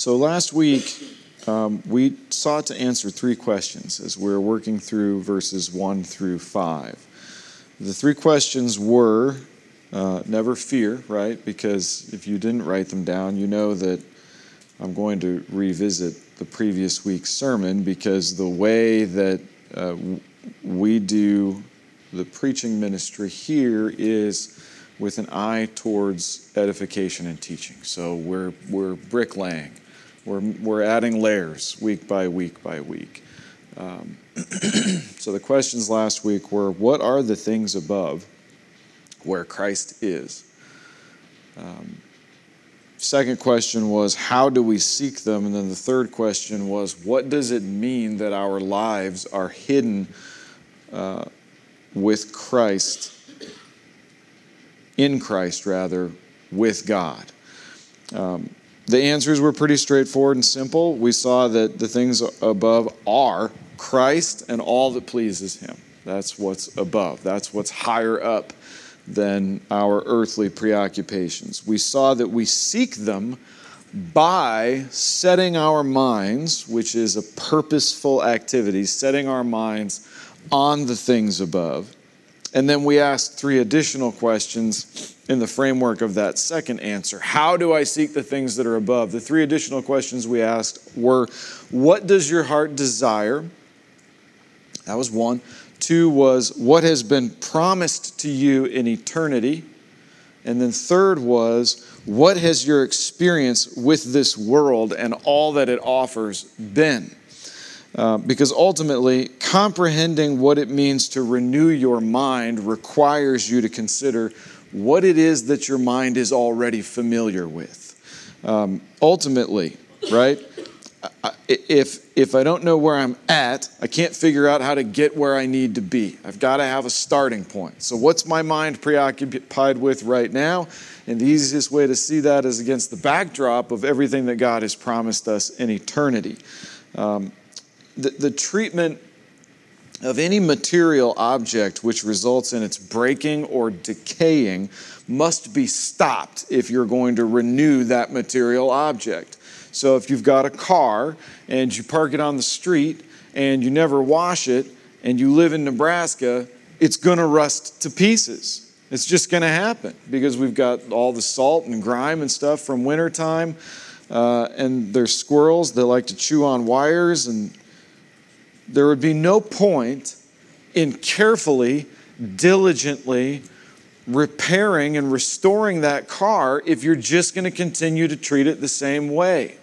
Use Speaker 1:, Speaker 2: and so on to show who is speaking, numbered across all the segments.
Speaker 1: So last week, um, we sought to answer three questions as we are working through verses 1 through 5. The three questions were uh, never fear, right? Because if you didn't write them down, you know that I'm going to revisit the previous week's sermon because the way that uh, we do the preaching ministry here is with an eye towards edification and teaching. So we're, we're bricklaying we're, we're adding layers week by week by week. Um, so the questions last week were what are the things above where Christ is? Um, second question was how do we seek them? And then the third question was what does it mean that our lives are hidden uh, with Christ, in Christ rather, with God? Um, the answers were pretty straightforward and simple. We saw that the things above are Christ and all that pleases Him. That's what's above, that's what's higher up than our earthly preoccupations. We saw that we seek them by setting our minds, which is a purposeful activity, setting our minds on the things above. And then we asked three additional questions in the framework of that second answer. How do I seek the things that are above? The three additional questions we asked were What does your heart desire? That was one. Two was What has been promised to you in eternity? And then third was What has your experience with this world and all that it offers been? Uh, because ultimately, comprehending what it means to renew your mind requires you to consider what it is that your mind is already familiar with. Um, ultimately, right? If, if I don't know where I'm at, I can't figure out how to get where I need to be. I've got to have a starting point. So, what's my mind preoccupied with right now? And the easiest way to see that is against the backdrop of everything that God has promised us in eternity. Um, the, the treatment of any material object which results in its breaking or decaying must be stopped if you're going to renew that material object. So if you've got a car and you park it on the street and you never wash it and you live in Nebraska, it's going to rust to pieces. It's just going to happen because we've got all the salt and grime and stuff from wintertime. Uh, and there's squirrels that like to chew on wires and there would be no point in carefully, diligently repairing and restoring that car if you're just going to continue to treat it the same way.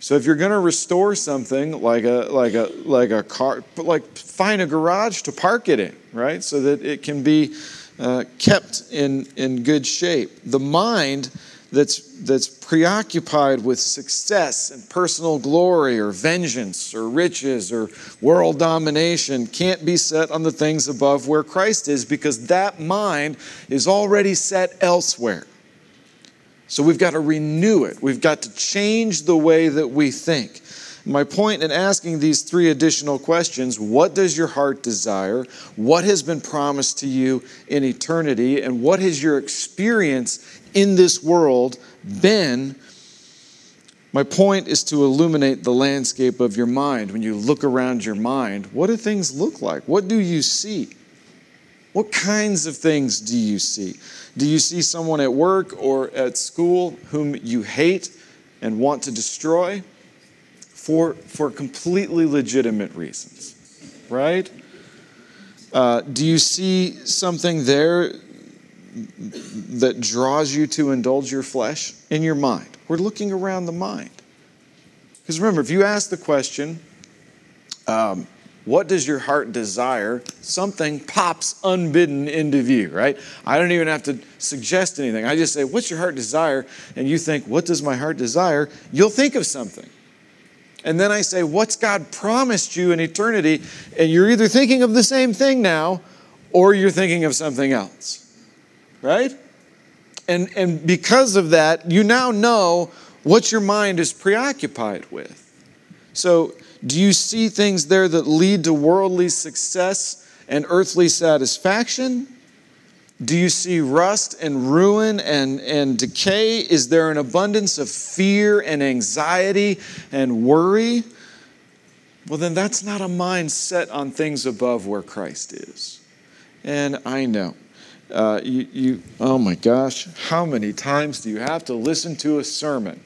Speaker 1: So if you're going to restore something like a like a like a car, like find a garage to park it in, right? So that it can be uh, kept in in good shape. The mind that's, that's preoccupied with success and personal glory or vengeance or riches or world domination can't be set on the things above where Christ is because that mind is already set elsewhere. So we've got to renew it, we've got to change the way that we think. My point in asking these three additional questions what does your heart desire? What has been promised to you in eternity? And what has your experience in this world been. My point is to illuminate the landscape of your mind. When you look around your mind, what do things look like? What do you see? What kinds of things do you see? Do you see someone at work or at school whom you hate and want to destroy for, for completely legitimate reasons? Right? Uh, do you see something there that draws you to indulge your flesh in your mind. We're looking around the mind. Because remember, if you ask the question, um, what does your heart desire? Something pops unbidden into view, right? I don't even have to suggest anything. I just say, What's your heart desire? And you think, What does my heart desire? You'll think of something. And then I say, What's God promised you in eternity? And you're either thinking of the same thing now or you're thinking of something else right? And, and because of that, you now know what your mind is preoccupied with. So, do you see things there that lead to worldly success and earthly satisfaction? Do you see rust and ruin and, and decay? Is there an abundance of fear and anxiety and worry? Well, then that's not a mind set on things above where Christ is. And I know. Uh, you, you, oh my gosh, how many times do you have to listen to a sermon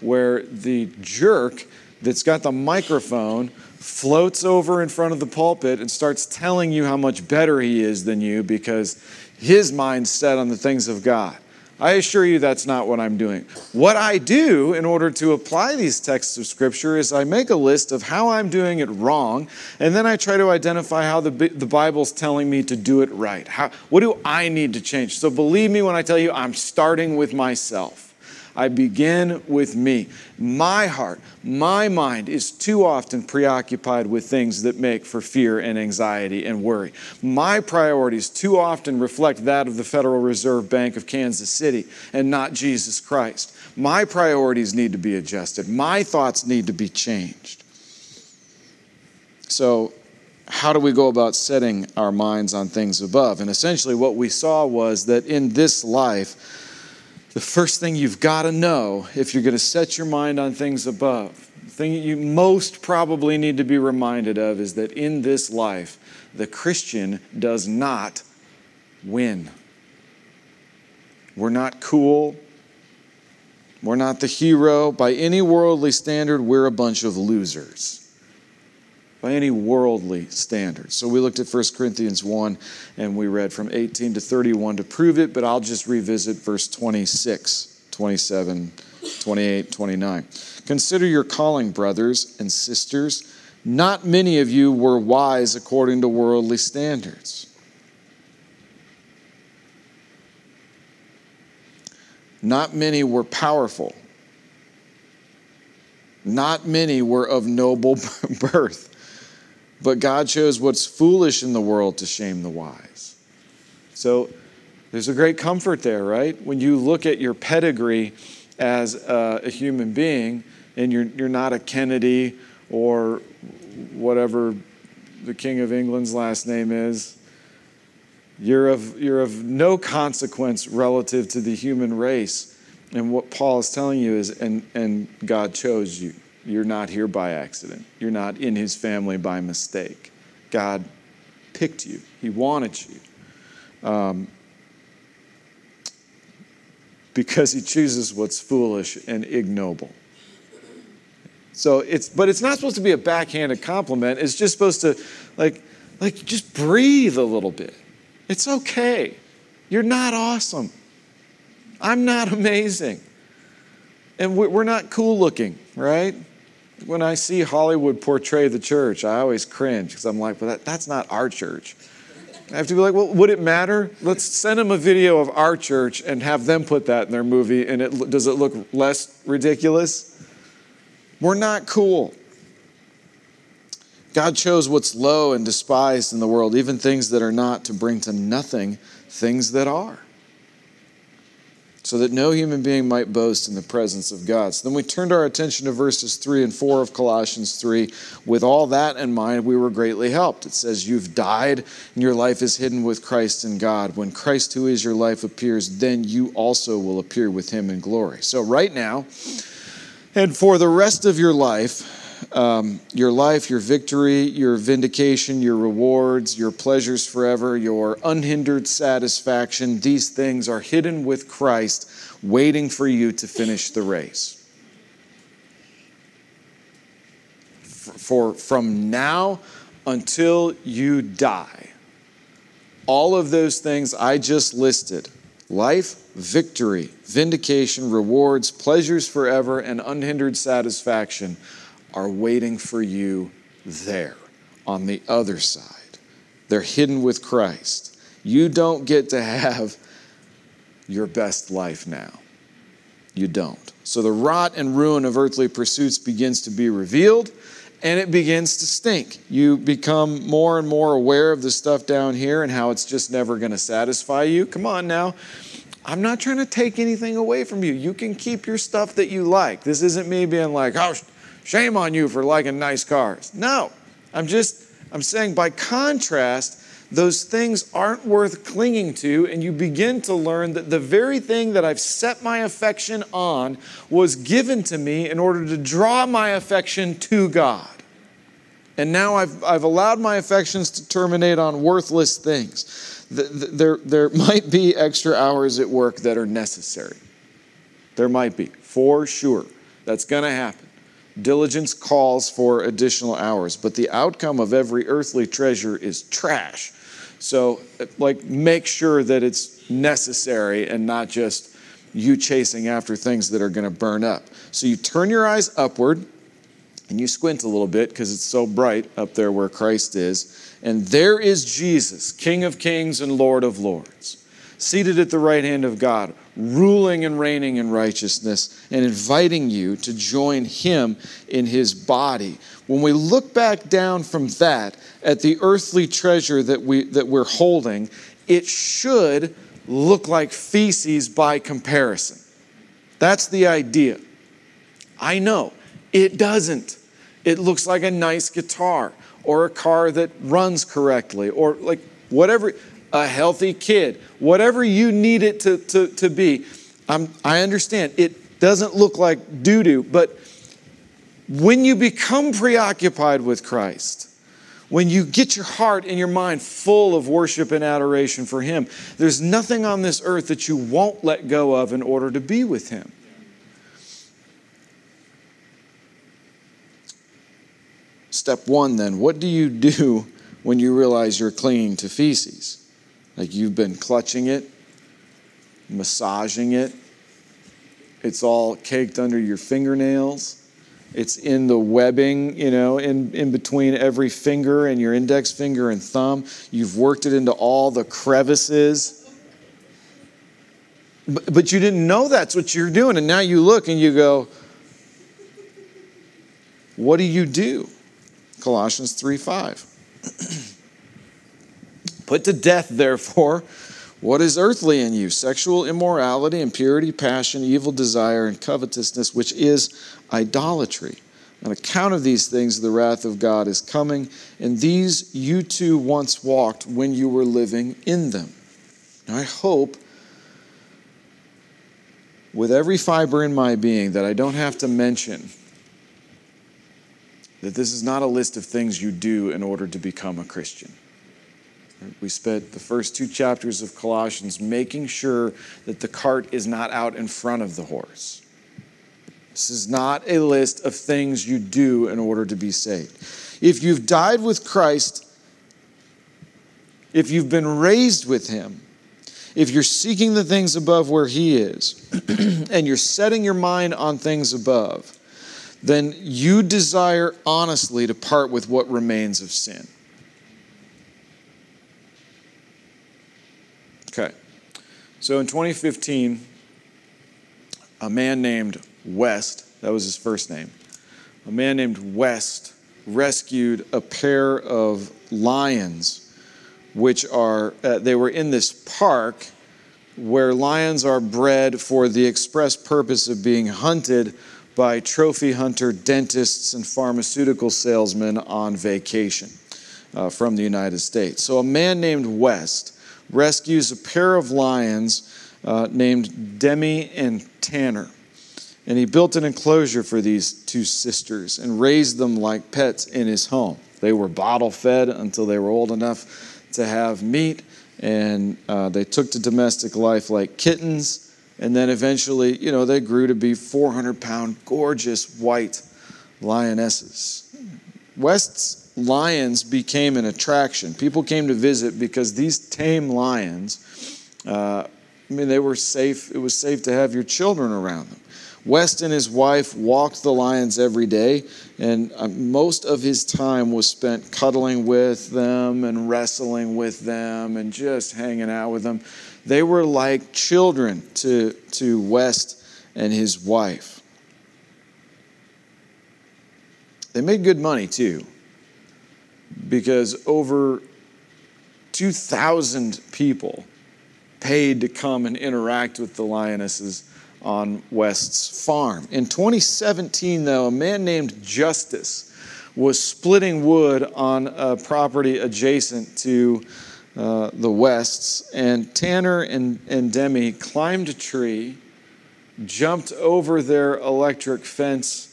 Speaker 1: where the jerk that's got the microphone floats over in front of the pulpit and starts telling you how much better he is than you because his mind's set on the things of God? I assure you that's not what I'm doing. What I do in order to apply these texts of Scripture is I make a list of how I'm doing it wrong, and then I try to identify how the, the Bible's telling me to do it right. How, what do I need to change? So believe me when I tell you I'm starting with myself. I begin with me. My heart, my mind is too often preoccupied with things that make for fear and anxiety and worry. My priorities too often reflect that of the Federal Reserve Bank of Kansas City and not Jesus Christ. My priorities need to be adjusted. My thoughts need to be changed. So, how do we go about setting our minds on things above? And essentially, what we saw was that in this life, the first thing you've got to know if you're going to set your mind on things above, the thing you most probably need to be reminded of is that in this life, the Christian does not win. We're not cool. We're not the hero. By any worldly standard, we're a bunch of losers by any worldly standards. So we looked at 1 Corinthians 1 and we read from 18 to 31 to prove it, but I'll just revisit verse 26, 27, 28, 29. Consider your calling, brothers and sisters. Not many of you were wise according to worldly standards. Not many were powerful. Not many were of noble birth. But God chose what's foolish in the world to shame the wise. So there's a great comfort there, right? When you look at your pedigree as a, a human being and you're, you're not a Kennedy or whatever the King of England's last name is, you're of, you're of no consequence relative to the human race. And what Paul is telling you is, and, and God chose you. You're not here by accident. You're not in his family by mistake. God picked you, he wanted you. Um, because he chooses what's foolish and ignoble. So it's, but it's not supposed to be a backhanded compliment. It's just supposed to, like, like just breathe a little bit. It's okay. You're not awesome. I'm not amazing. And we're not cool looking, right? When I see Hollywood portray the church, I always cringe because I'm like, well, that, that's not our church. I have to be like, well, would it matter? Let's send them a video of our church and have them put that in their movie, and it, does it look less ridiculous? We're not cool. God chose what's low and despised in the world, even things that are not, to bring to nothing things that are so that no human being might boast in the presence of God. So then we turned our attention to verses 3 and 4 of Colossians 3. With all that in mind, we were greatly helped. It says, You've died, and your life is hidden with Christ in God. When Christ, who is your life, appears, then you also will appear with him in glory. So, right now, and for the rest of your life, um, your life, your victory, your vindication, your rewards, your pleasures forever, your unhindered satisfaction, these things are hidden with Christ, waiting for you to finish the race. For, from now until you die, all of those things I just listed life, victory, vindication, rewards, pleasures forever, and unhindered satisfaction are waiting for you there on the other side. They're hidden with Christ. You don't get to have your best life now. You don't. So the rot and ruin of earthly pursuits begins to be revealed and it begins to stink. You become more and more aware of the stuff down here and how it's just never going to satisfy you. Come on now. I'm not trying to take anything away from you. You can keep your stuff that you like. This isn't me being like, oh, Shame on you for liking nice cars. No, I'm just, I'm saying by contrast, those things aren't worth clinging to, and you begin to learn that the very thing that I've set my affection on was given to me in order to draw my affection to God. And now I've, I've allowed my affections to terminate on worthless things. There, there might be extra hours at work that are necessary. There might be, for sure. That's going to happen. Diligence calls for additional hours, but the outcome of every earthly treasure is trash. So, like, make sure that it's necessary and not just you chasing after things that are going to burn up. So, you turn your eyes upward and you squint a little bit because it's so bright up there where Christ is. And there is Jesus, King of kings and Lord of lords seated at the right hand of God, ruling and reigning in righteousness, and inviting you to join him in his body. When we look back down from that at the earthly treasure that, we, that we're holding, it should look like feces by comparison. That's the idea. I know it doesn't. It looks like a nice guitar or a car that runs correctly or like whatever a healthy kid, whatever you need it to, to, to be. I'm, I understand it doesn't look like doo doo, but when you become preoccupied with Christ, when you get your heart and your mind full of worship and adoration for Him, there's nothing on this earth that you won't let go of in order to be with Him. Step one, then, what do you do when you realize you're clinging to feces? Like you've been clutching it, massaging it. It's all caked under your fingernails. It's in the webbing, you know, in, in between every finger and your index finger and thumb. You've worked it into all the crevices. But, but you didn't know that's what you're doing. And now you look and you go, what do you do? Colossians 3 5. Put to death, therefore, what is earthly in you sexual immorality, impurity, passion, evil desire, and covetousness, which is idolatry. On account of these things, the wrath of God is coming, and these you too once walked when you were living in them. Now, I hope with every fiber in my being that I don't have to mention that this is not a list of things you do in order to become a Christian. We spent the first two chapters of Colossians making sure that the cart is not out in front of the horse. This is not a list of things you do in order to be saved. If you've died with Christ, if you've been raised with Him, if you're seeking the things above where He is, and you're setting your mind on things above, then you desire honestly to part with what remains of sin. Okay. So in 2015, a man named West, that was his first name, a man named West rescued a pair of lions, which are, uh, they were in this park where lions are bred for the express purpose of being hunted by trophy hunter dentists and pharmaceutical salesmen on vacation uh, from the United States. So a man named West rescues a pair of lions uh, named Demi and Tanner. And he built an enclosure for these two sisters and raised them like pets in his home. They were bottle fed until they were old enough to have meat, and uh, they took to domestic life like kittens. And then eventually, you know, they grew to be 400 pound, gorgeous white lionesses. West's lions became an attraction. People came to visit because these tame lions, uh, I mean, they were safe. It was safe to have your children around them. West and his wife walked the lions every day, and uh, most of his time was spent cuddling with them and wrestling with them and just hanging out with them. They were like children to, to West and his wife. They made good money too because over 2,000 people paid to come and interact with the lionesses on West's farm. In 2017, though, a man named Justice was splitting wood on a property adjacent to uh, the Wests, and Tanner and, and Demi climbed a tree, jumped over their electric fence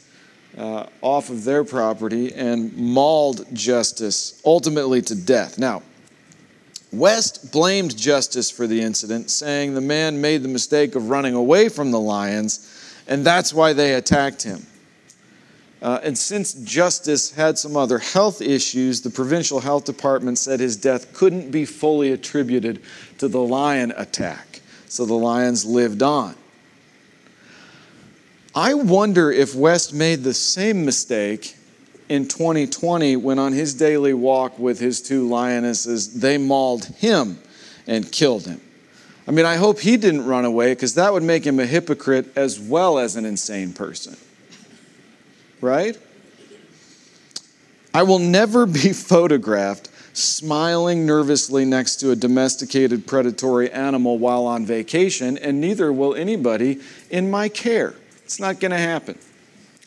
Speaker 1: uh, off of their property, and mauled Justice, ultimately to death. Now, West blamed Justice for the incident, saying the man made the mistake of running away from the lions, and that's why they attacked him. Uh, and since Justice had some other health issues, the provincial health department said his death couldn't be fully attributed to the lion attack. So the lions lived on. I wonder if West made the same mistake in 2020 when, on his daily walk with his two lionesses, they mauled him and killed him. I mean, I hope he didn't run away because that would make him a hypocrite as well as an insane person right? I will never be photographed smiling nervously next to a domesticated predatory animal while on vacation, and neither will anybody in my care. It's not going to happen.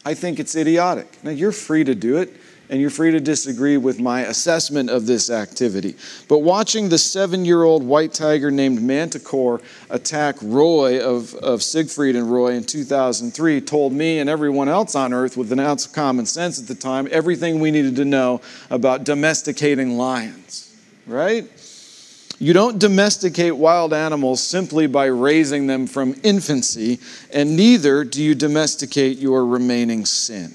Speaker 1: I think it's idiotic. Now, you're free to do it and you're free to disagree with my assessment of this activity. But watching the seven year old white tiger named Manticore attack Roy of, of Siegfried and Roy in 2003 told me and everyone else on earth with an ounce of common sense at the time everything we needed to know about domesticating lions, right? You don't domesticate wild animals simply by raising them from infancy, and neither do you domesticate your remaining sin.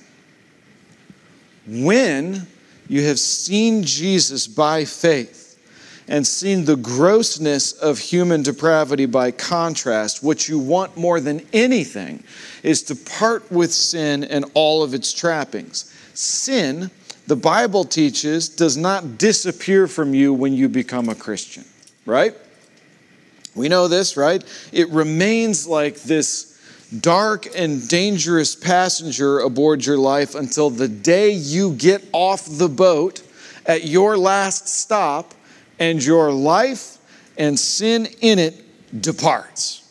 Speaker 1: When you have seen Jesus by faith and seen the grossness of human depravity by contrast, what you want more than anything is to part with sin and all of its trappings. Sin, the Bible teaches, does not disappear from you when you become a Christian, right? We know this, right? It remains like this dark and dangerous passenger aboard your life until the day you get off the boat at your last stop and your life and sin in it departs.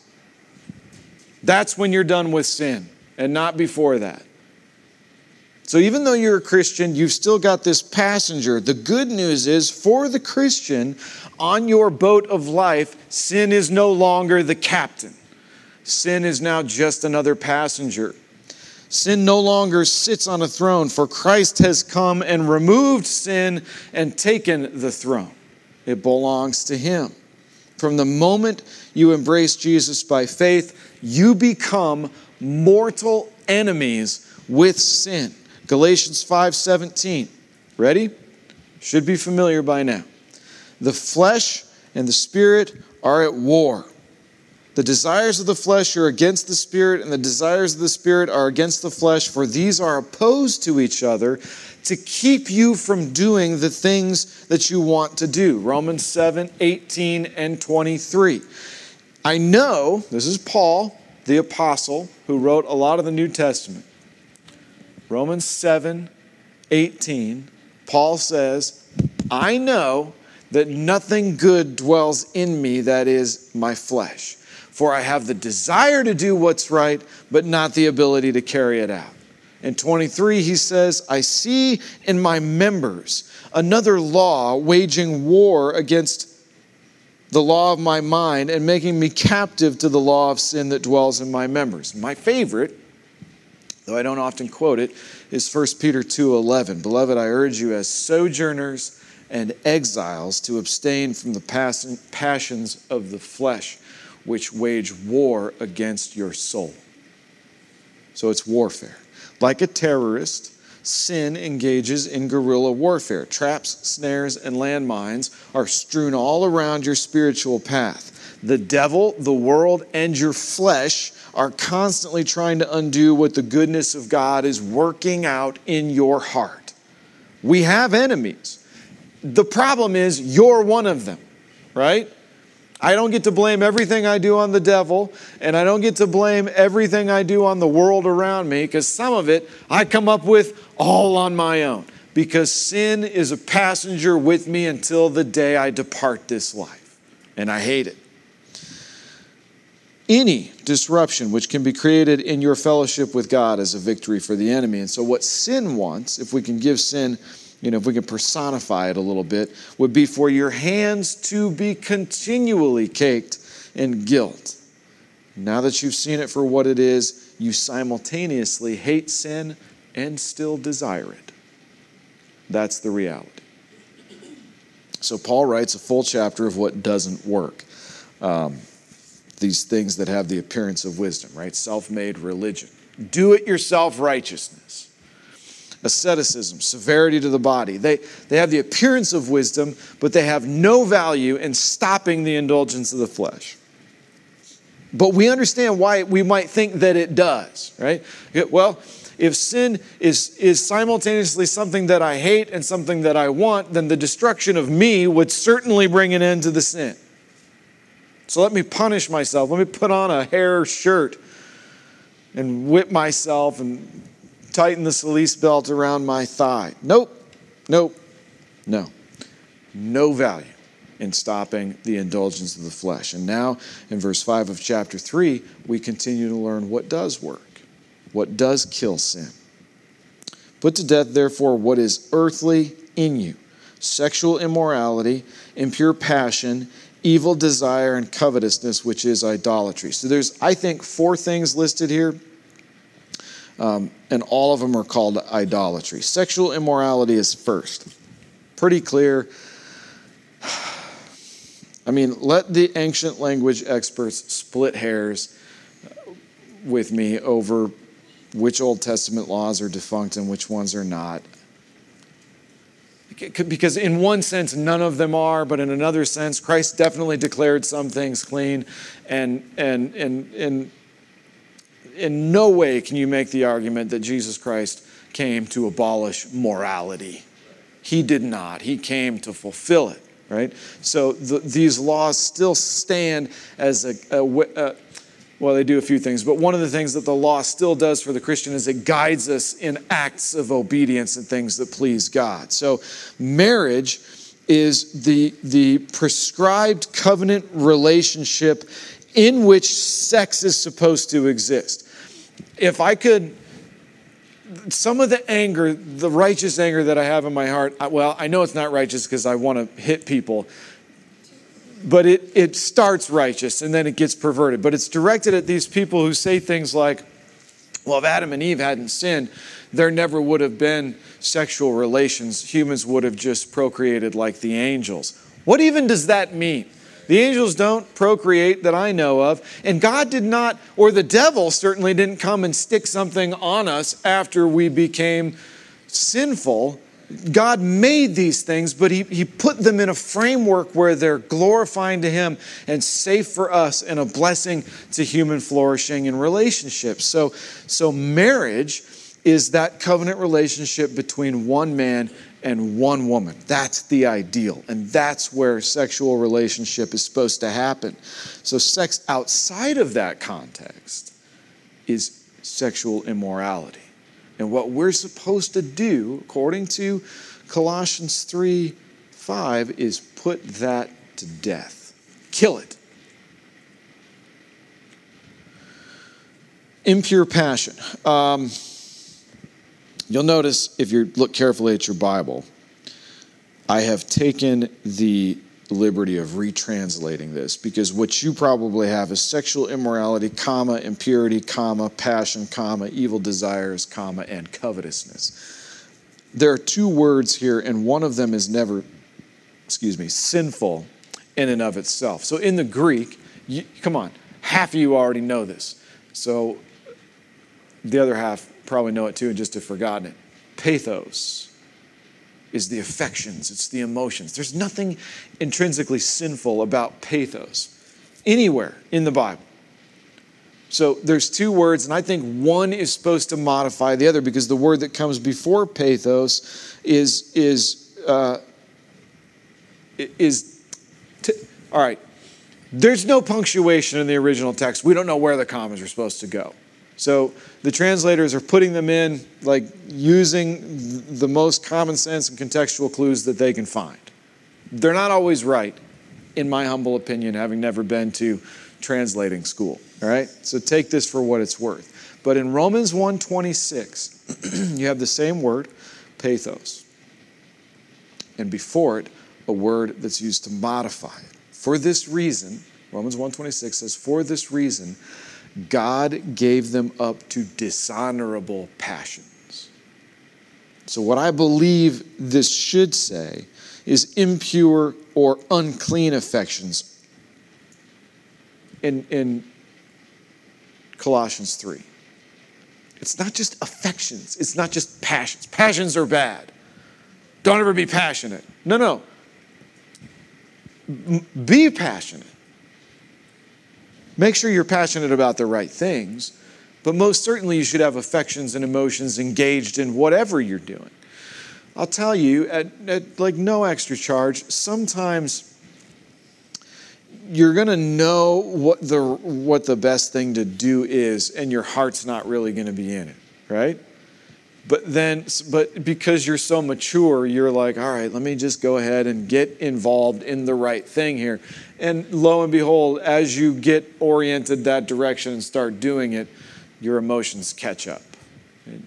Speaker 1: That's when you're done with sin and not before that. So, even though you're a Christian, you've still got this passenger. The good news is for the Christian on your boat of life, sin is no longer the captain. Sin is now just another passenger. Sin no longer sits on a throne, for Christ has come and removed sin and taken the throne. It belongs to Him. From the moment you embrace Jesus by faith, you become mortal enemies with sin. Galatians 5:17. Ready? Should be familiar by now. The flesh and the spirit are at war. The desires of the flesh are against the spirit, and the desires of the spirit are against the flesh, for these are opposed to each other to keep you from doing the things that you want to do. Romans 7 18 and 23. I know, this is Paul, the apostle, who wrote a lot of the New Testament. Romans 7 18, Paul says, I know that nothing good dwells in me, that is, my flesh. For I have the desire to do what's right, but not the ability to carry it out. In 23, he says, I see in my members another law waging war against the law of my mind and making me captive to the law of sin that dwells in my members. My favorite, though I don't often quote it, is 1 Peter 2:11. Beloved, I urge you as sojourners and exiles to abstain from the passions of the flesh which wage war against your soul. So it's warfare. Like a terrorist, sin engages in guerrilla warfare. Traps, snares, and landmines are strewn all around your spiritual path. The devil, the world, and your flesh are constantly trying to undo what the goodness of God is working out in your heart. We have enemies. The problem is you're one of them, right? I don't get to blame everything I do on the devil, and I don't get to blame everything I do on the world around me, because some of it I come up with all on my own. Because sin is a passenger with me until the day I depart this life, and I hate it. Any disruption which can be created in your fellowship with God is a victory for the enemy. And so, what sin wants, if we can give sin you know, if we can personify it a little bit, would be for your hands to be continually caked in guilt. Now that you've seen it for what it is, you simultaneously hate sin and still desire it. That's the reality. So, Paul writes a full chapter of what doesn't work. Um, these things that have the appearance of wisdom, right? Self made religion, do it yourself righteousness, asceticism, severity to the body. They, they have the appearance of wisdom, but they have no value in stopping the indulgence of the flesh. But we understand why we might think that it does, right? Well, if sin is, is simultaneously something that I hate and something that I want, then the destruction of me would certainly bring an end to the sin. So let me punish myself. Let me put on a hair shirt and whip myself and tighten the cilice belt around my thigh. Nope, nope, no. No value in stopping the indulgence of the flesh. And now, in verse 5 of chapter 3, we continue to learn what does work, what does kill sin. Put to death, therefore, what is earthly in you sexual immorality, impure passion, evil desire, and covetousness, which is idolatry. So there's, I think, four things listed here. Um, and all of them are called idolatry. Sexual immorality is first. Pretty clear. I mean, let the ancient language experts split hairs with me over which Old Testament laws are defunct and which ones are not. Because, in one sense, none of them are, but in another sense, Christ definitely declared some things clean, and, and, and, and in no way can you make the argument that Jesus Christ came to abolish morality. He did not, He came to fulfill it right? So the, these laws still stand as a, a, a, well, they do a few things, but one of the things that the law still does for the Christian is it guides us in acts of obedience and things that please God. So marriage is the, the prescribed covenant relationship in which sex is supposed to exist. If I could some of the anger, the righteous anger that I have in my heart, well, I know it's not righteous because I want to hit people, but it, it starts righteous and then it gets perverted. But it's directed at these people who say things like, well, if Adam and Eve hadn't sinned, there never would have been sexual relations. Humans would have just procreated like the angels. What even does that mean? The angels don't procreate that I know of. And God did not, or the devil certainly didn't come and stick something on us after we became sinful. God made these things, but he, he put them in a framework where they're glorifying to Him and safe for us and a blessing to human flourishing and relationships. So, so marriage is that covenant relationship between one man and one woman. That's the ideal. And that's where sexual relationship is supposed to happen. So, sex outside of that context is sexual immorality. And what we're supposed to do, according to Colossians 3 5, is put that to death, kill it. Impure passion. Um, You'll notice if you look carefully at your Bible, I have taken the liberty of retranslating this because what you probably have is sexual immorality, comma, impurity, comma, passion, comma, evil desires, comma, and covetousness. There are two words here, and one of them is never, excuse me, sinful in and of itself. So in the Greek, you, come on, half of you already know this. So the other half probably know it too and just have forgotten it. Pathos is the affections, it's the emotions. There's nothing intrinsically sinful about pathos anywhere in the Bible. So there's two words, and I think one is supposed to modify the other because the word that comes before pathos is is uh, is t- all right. There's no punctuation in the original text. We don't know where the commas are supposed to go. So the translators are putting them in, like using the most common sense and contextual clues that they can find. They're not always right, in my humble opinion, having never been to translating school. All right? So take this for what it's worth. But in Romans 1:26, you have the same word, pathos. and before it a word that's used to modify it. For this reason, Romans 1:26 says, "For this reason God gave them up to dishonorable passions." So what I believe this should say is impure or unclean affections in, in Colossians 3. It's not just affections, it's not just passions. Passions are bad. Don't ever be passionate. No, no. Be passionate. Make sure you're passionate about the right things, but most certainly you should have affections and emotions engaged in whatever you're doing. I'll tell you, at, at like no extra charge, sometimes you're going to know what the what the best thing to do is and your heart's not really going to be in it right but then but because you're so mature you're like all right let me just go ahead and get involved in the right thing here. And lo and behold as you get oriented that direction and start doing it your emotions catch up.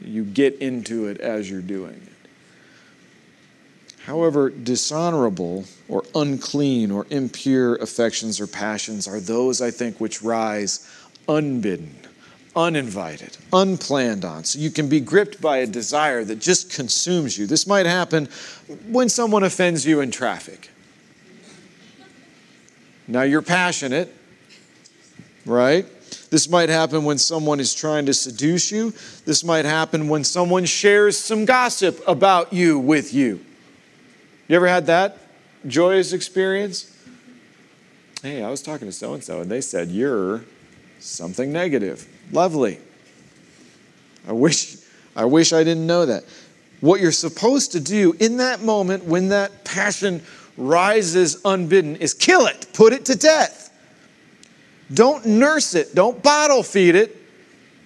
Speaker 1: You get into it as you're doing it. However, dishonorable or unclean or impure affections or passions are those, I think, which rise unbidden, uninvited, unplanned on. So you can be gripped by a desire that just consumes you. This might happen when someone offends you in traffic. Now you're passionate, right? This might happen when someone is trying to seduce you. This might happen when someone shares some gossip about you with you. You ever had that joyous experience? Hey, I was talking to so and so, and they said, You're something negative. Lovely. I wish, I wish I didn't know that. What you're supposed to do in that moment when that passion rises unbidden is kill it, put it to death. Don't nurse it, don't bottle feed it,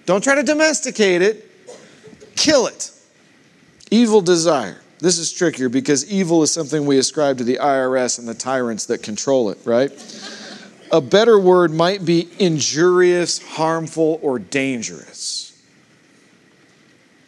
Speaker 1: don't try to domesticate it, kill it. Evil desire. This is trickier because evil is something we ascribe to the IRS and the tyrants that control it, right? A better word might be injurious, harmful, or dangerous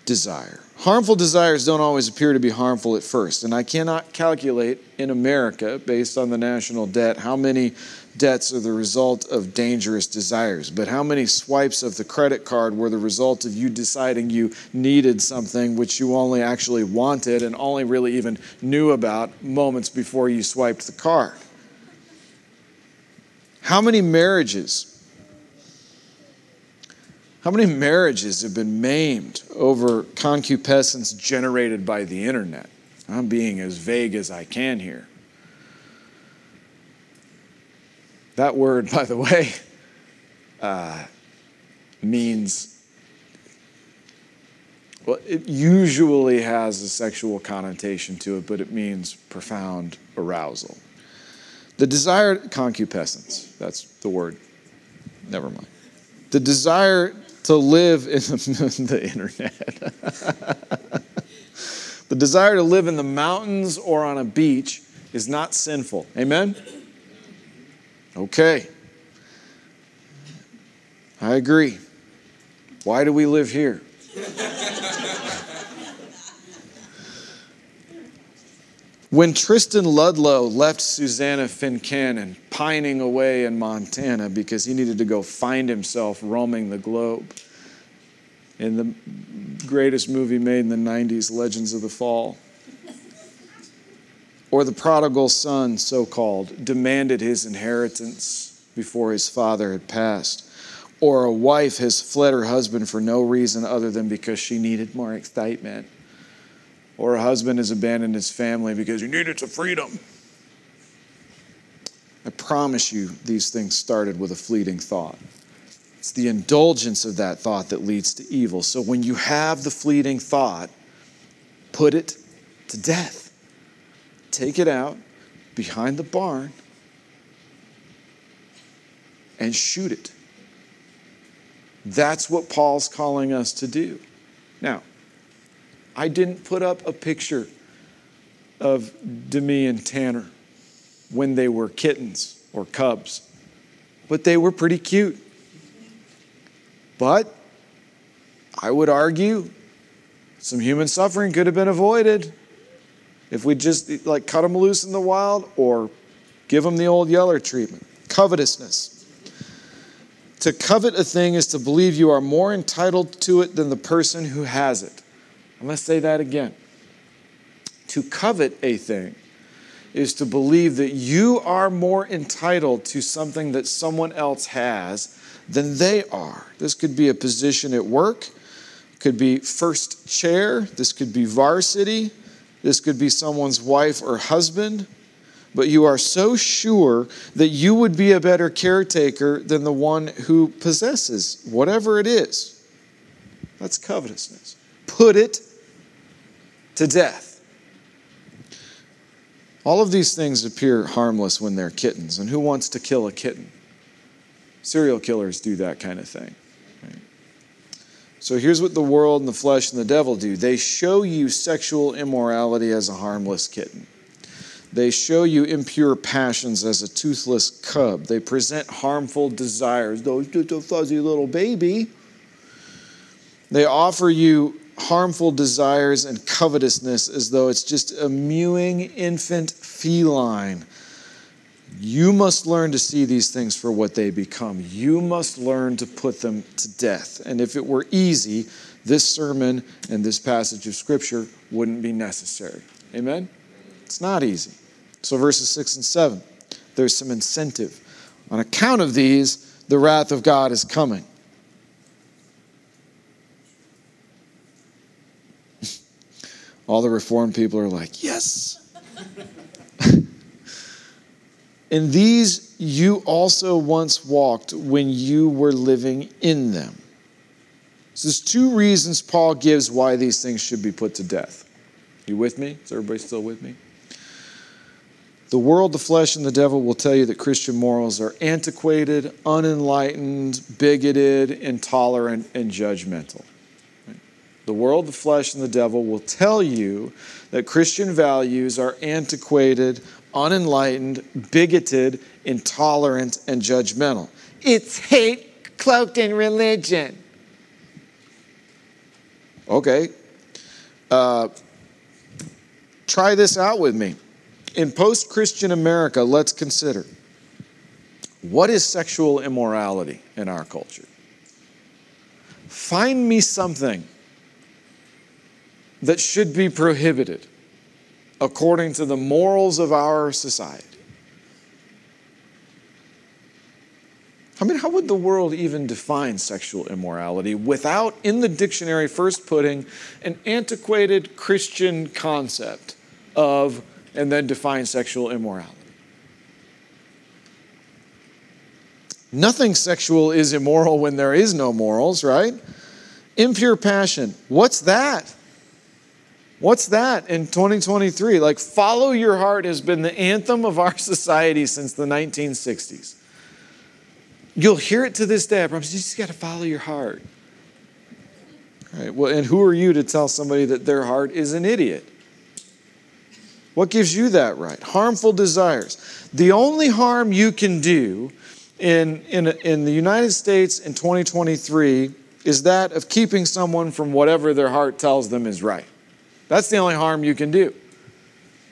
Speaker 1: desire. Harmful desires don't always appear to be harmful at first, and I cannot calculate in America, based on the national debt, how many debts are the result of dangerous desires, but how many swipes of the credit card were the result of you deciding you needed something which you only actually wanted and only really even knew about moments before you swiped the card? How many marriages? How many marriages have been maimed over concupiscence generated by the internet? I'm being as vague as I can here. That word, by the way, uh, means, well, it usually has a sexual connotation to it, but it means profound arousal. The desired concupiscence, that's the word, never mind. The desire to live in the, the internet. the desire to live in the mountains or on a beach is not sinful. Amen? Okay. I agree. Why do we live here? when Tristan Ludlow left Susannah Fincannon pining away in Montana because he needed to go find himself roaming the globe in the greatest movie made in the 90s, Legends of the Fall, or the prodigal son, so called, demanded his inheritance before his father had passed, or a wife has fled her husband for no reason other than because she needed more excitement, or a husband has abandoned his family because he needed some freedom. I promise you, these things started with a fleeting thought. It's the indulgence of that thought that leads to evil. So when you have the fleeting thought, put it to death take it out behind the barn and shoot it. That's what Paul's calling us to do. Now, I didn't put up a picture of Demi and Tanner when they were kittens or cubs, but they were pretty cute. But I would argue some human suffering could have been avoided. If we just like cut them loose in the wild or give them the old Yeller treatment. Covetousness. To covet a thing is to believe you are more entitled to it than the person who has it. I'm going to say that again. To covet a thing is to believe that you are more entitled to something that someone else has than they are. This could be a position at work, could be first chair, this could be varsity, this could be someone's wife or husband. But you are so sure that you would be a better caretaker than the one who possesses whatever it is. That's covetousness. Put it to death. All of these things appear harmless when they're kittens. And who wants to kill a kitten? Serial killers do that kind of thing. So here's what the world and the flesh and the devil do they show you sexual immorality as a harmless kitten. They show you impure passions as a toothless cub. They present harmful desires. Those just a fuzzy little baby. They offer you harmful desires and covetousness as though it's just a mewing infant feline. You must learn to see these things for what they become. You must learn to put them to death. And if it were easy, this sermon and this passage of Scripture wouldn't be necessary. Amen? It's not easy. So, verses 6 and 7, there's some incentive. On account of these, the wrath of God is coming. All the reformed people are like, yes. in these you also once walked when you were living in them. So there's two reasons Paul gives why these things should be put to death. You with me? Is everybody still with me? The world, the flesh, and the devil will tell you that Christian morals are antiquated, unenlightened, bigoted, intolerant, and judgmental. The world, the flesh, and the devil will tell you that Christian values are antiquated, unenlightened, bigoted, intolerant, and judgmental. It's hate cloaked in religion. Okay. Uh, try this out with me. In post Christian America, let's consider what is sexual immorality in our culture? Find me something that should be prohibited according to the morals of our society. I mean, how would the world even define sexual immorality without, in the dictionary, first putting an antiquated Christian concept of, and then define sexual immorality? Nothing sexual is immoral when there is no morals, right? Impure passion. What's that? What's that in 2023? Like, follow your heart has been the anthem of our society since the 1960s. You'll hear it to this day. I promise you just got to follow your heart. Right? Well, and who are you to tell somebody that their heart is an idiot? What gives you that right? Harmful desires. The only harm you can do in, in, in the United States in 2023 is that of keeping someone from whatever their heart tells them is right. That's the only harm you can do.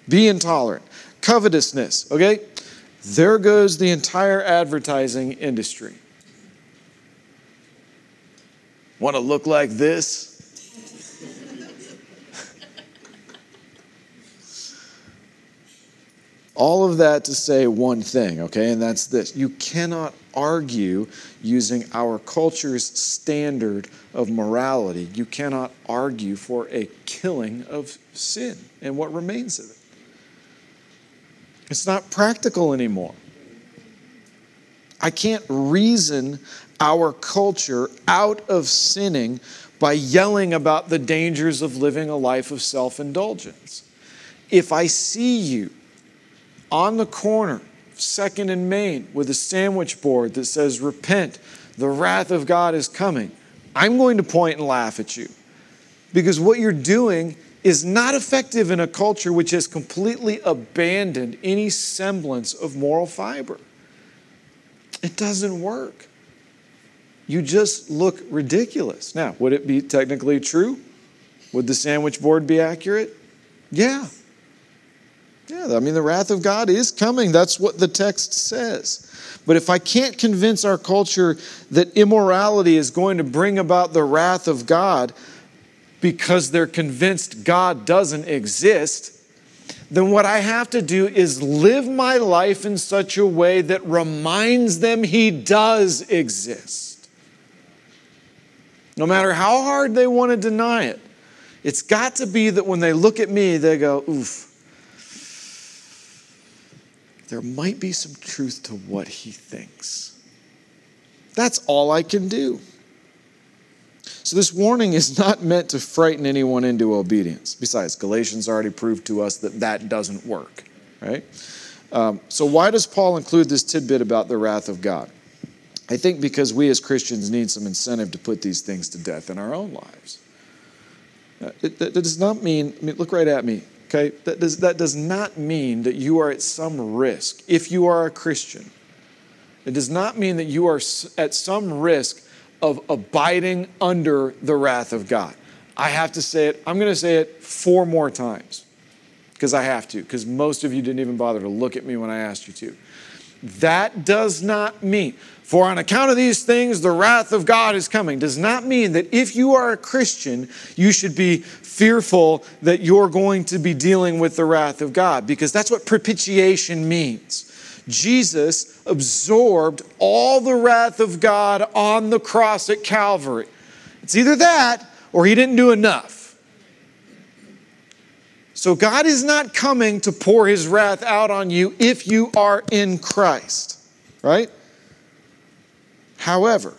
Speaker 1: Be intolerant. Covetousness, okay? There goes the entire advertising industry. Want to look like this? All of that to say one thing, okay, and that's this. You cannot argue using our culture's standard of morality. You cannot argue for a killing of sin and what remains of it. It's not practical anymore. I can't reason our culture out of sinning by yelling about the dangers of living a life of self indulgence. If I see you on the corner Second and Main with a sandwich board that says, Repent, the wrath of God is coming, I'm going to point and laugh at you. Because what you're doing is not effective in a culture which has completely abandoned any semblance of moral fiber. It doesn't work. You just look ridiculous. Now, would it be technically true? Would the sandwich board be accurate? Yeah. Yeah, I mean, the wrath of God is coming. That's what the text says. But if I can't convince our culture that immorality is going to bring about the wrath of God because they're convinced God doesn't exist, then what I have to do is live my life in such a way that reminds them He does exist. No matter how hard they want to deny it, it's got to be that when they look at me, they go, oof there might be some truth to what he thinks. That's all I can do. So, this warning is not meant to frighten anyone into obedience. Besides, Galatians already proved to us that that doesn't work, right? Um, so, why does Paul include this tidbit about the wrath of God? I think because we as Christians need some incentive to put these things to death in our own lives. Uh, it, that does not mean, I mean, look right at me. Okay? That does, that does not mean that you are at some risk if you are a Christian. It does not mean that you are at some risk of abiding under the wrath of God. I have to say it, I'm going to say it four more times because I have to, because most of you didn't even bother to look at me when I asked you to. That does not mean, for on account of these things, the wrath of God is coming, does not mean that if you are a Christian, you should be fearful that you're going to be dealing with the wrath of God, because that's what propitiation means. Jesus absorbed all the wrath of God on the cross at Calvary. It's either that or he didn't do enough. So God is not coming to pour his wrath out on you if you are in Christ, right? However,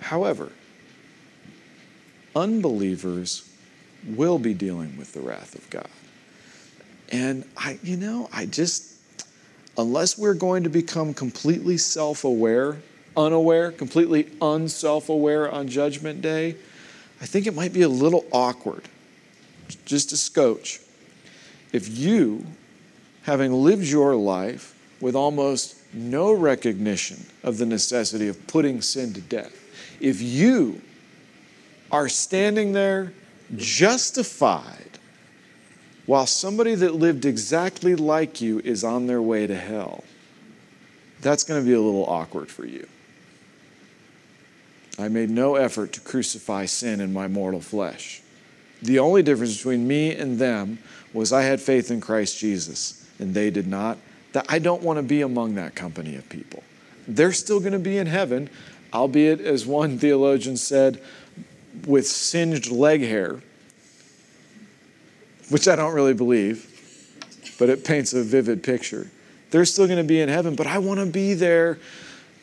Speaker 1: however, unbelievers will be dealing with the wrath of God. And I, you know, I just, unless we're going to become completely self aware, unaware, completely unself aware on Judgment Day, I think it might be a little awkward, just a scotch, if you, having lived your life with almost no recognition of the necessity of putting sin to death, if you are standing there justified while somebody that lived exactly like you is on their way to hell, that's going to be a little awkward for you. I made no effort to crucify sin in my mortal flesh. The only difference between me and them was I had faith in Christ Jesus, and they did not. That I don't want to be among that company of people. They're still going to be in heaven, albeit, as one theologian said, with singed leg hair, which I don't really believe, but it paints a vivid picture. They're still going to be in heaven, but I want to be there,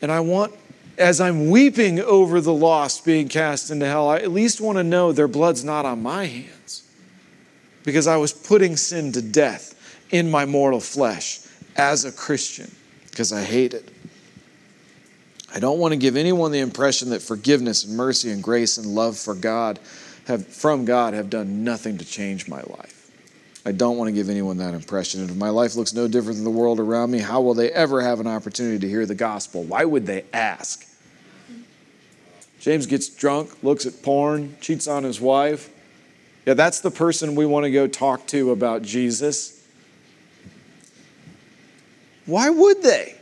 Speaker 1: and I want, as I'm weeping over the lost being cast into hell, I at least want to know their blood's not on my hands because I was putting sin to death in my mortal flesh as a Christian because I hate it. I don't want to give anyone the impression that forgiveness and mercy and grace and love for God have, from God have done nothing to change my life. I don't want to give anyone that impression. And if my life looks no different than the world around me, how will they ever have an opportunity to hear the gospel? Why would they ask? James gets drunk, looks at porn, cheats on his wife. Yeah, that's the person we want to go talk to about Jesus. Why would they?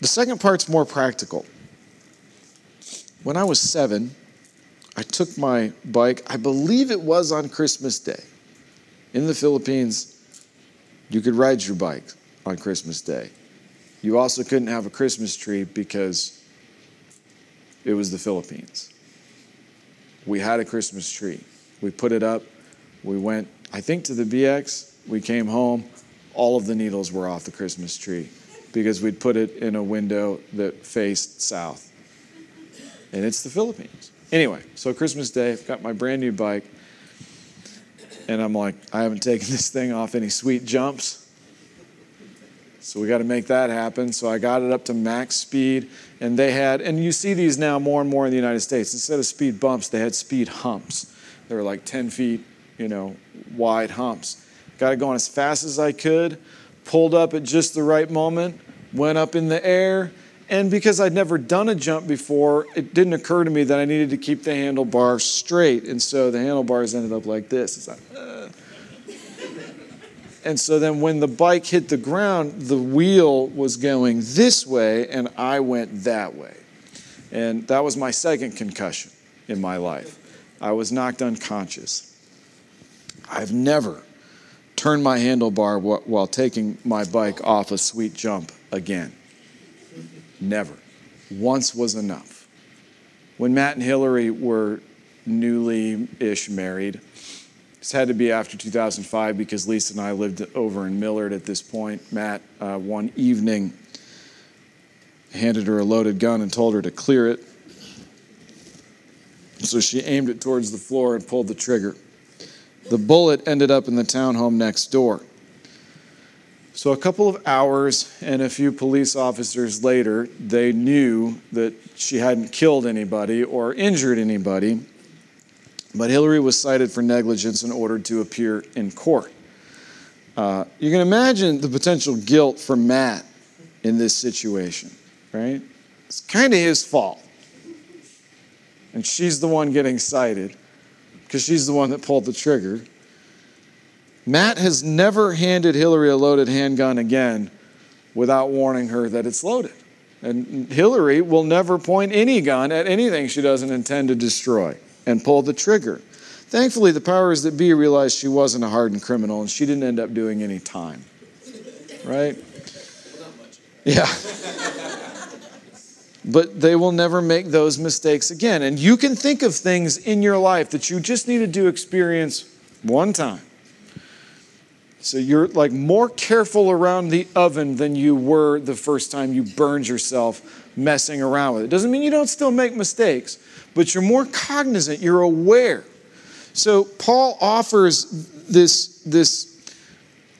Speaker 1: The second part's more practical. When I was seven, I took my bike, I believe it was on Christmas Day. In the Philippines, you could ride your bike on Christmas Day. You also couldn't have a Christmas tree because it was the Philippines. We had a Christmas tree. We put it up. We went, I think, to the BX. We came home. All of the needles were off the Christmas tree because we'd put it in a window that faced south. And it's the Philippines. Anyway, so Christmas Day, I've got my brand new bike, and I'm like, I haven't taken this thing off any sweet jumps. So we got to make that happen. So I got it up to max speed, and they had, and you see these now more and more in the United States. Instead of speed bumps, they had speed humps. They were like 10 feet, you know, wide humps. Got it going as fast as I could pulled up at just the right moment, went up in the air, and because I'd never done a jump before, it didn't occur to me that I needed to keep the handlebar straight. And so the handlebars ended up like this. Like, uh. And so then when the bike hit the ground, the wheel was going this way and I went that way. And that was my second concussion in my life. I was knocked unconscious. I've never turned my handlebar while taking my bike off a sweet jump again. Never. Once was enough. When Matt and Hillary were newly ish married, this had to be after 2005 because Lisa and I lived over in Millard at this point. Matt, uh, one evening, handed her a loaded gun and told her to clear it. So she aimed it towards the floor and pulled the trigger. The bullet ended up in the townhome next door. So, a couple of hours and a few police officers later, they knew that she hadn't killed anybody or injured anybody, but Hillary was cited for negligence and ordered to appear in court. Uh, you can imagine the potential guilt for Matt in this situation, right? It's kind of his fault. And she's the one getting cited because she's the one that pulled the trigger. Matt has never handed Hillary a loaded handgun again without warning her that it's loaded. And Hillary will never point any gun at anything she doesn't intend to destroy and pull the trigger. Thankfully, the powers that be realized she wasn't a hardened criminal and she didn't end up doing any time. Right? Yeah. But they will never make those mistakes again. And you can think of things in your life that you just needed to do experience one time. So you're like more careful around the oven than you were the first time you burned yourself messing around with it. Doesn't mean you don't still make mistakes, but you're more cognizant, you're aware. So Paul offers this, this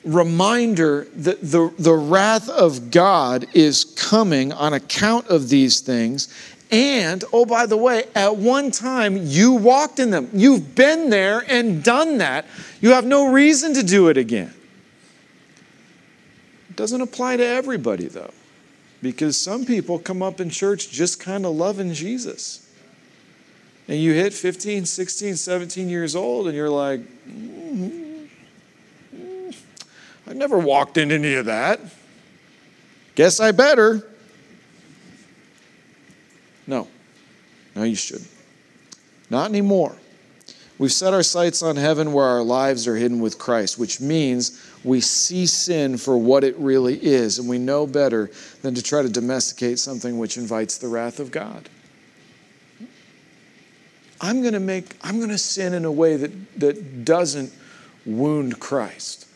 Speaker 1: reminder that the, the wrath of God is coming on account of these things. And, oh, by the way, at one time you walked in them. You've been there and done that. You have no reason to do it again. It doesn't apply to everybody, though, because some people come up in church just kind of loving Jesus. And you hit 15, 16, 17 years old, and you're like, mm-hmm. I've never walked in any of that. Guess I better. No. No, you shouldn't. Not anymore. We've set our sights on heaven where our lives are hidden with Christ, which means we see sin for what it really is, and we know better than to try to domesticate something which invites the wrath of God. I'm going to make I'm going to sin in a way that that doesn't wound Christ.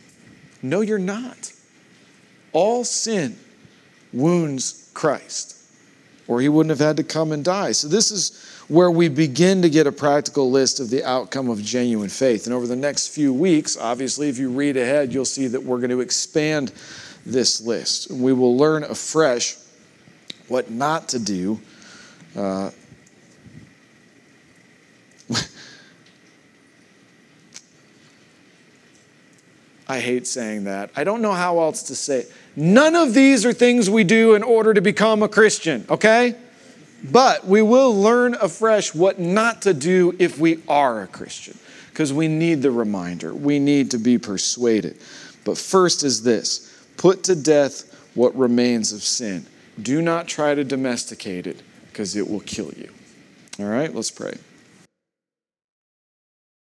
Speaker 1: No, you're not. All sin wounds Christ, or he wouldn't have had to come and die. So, this is where we begin to get a practical list of the outcome of genuine faith. And over the next few weeks, obviously, if you read ahead, you'll see that we're going to expand this list. And We will learn afresh what not to do. Uh, I hate saying that. I don't know how else to say it. None of these are things we do in order to become a Christian, okay? But we will learn afresh what not to do if we are a Christian, because we need the reminder. We need to be persuaded. But first is this put to death what remains of sin. Do not try to domesticate it, because it will kill you. All right, let's pray.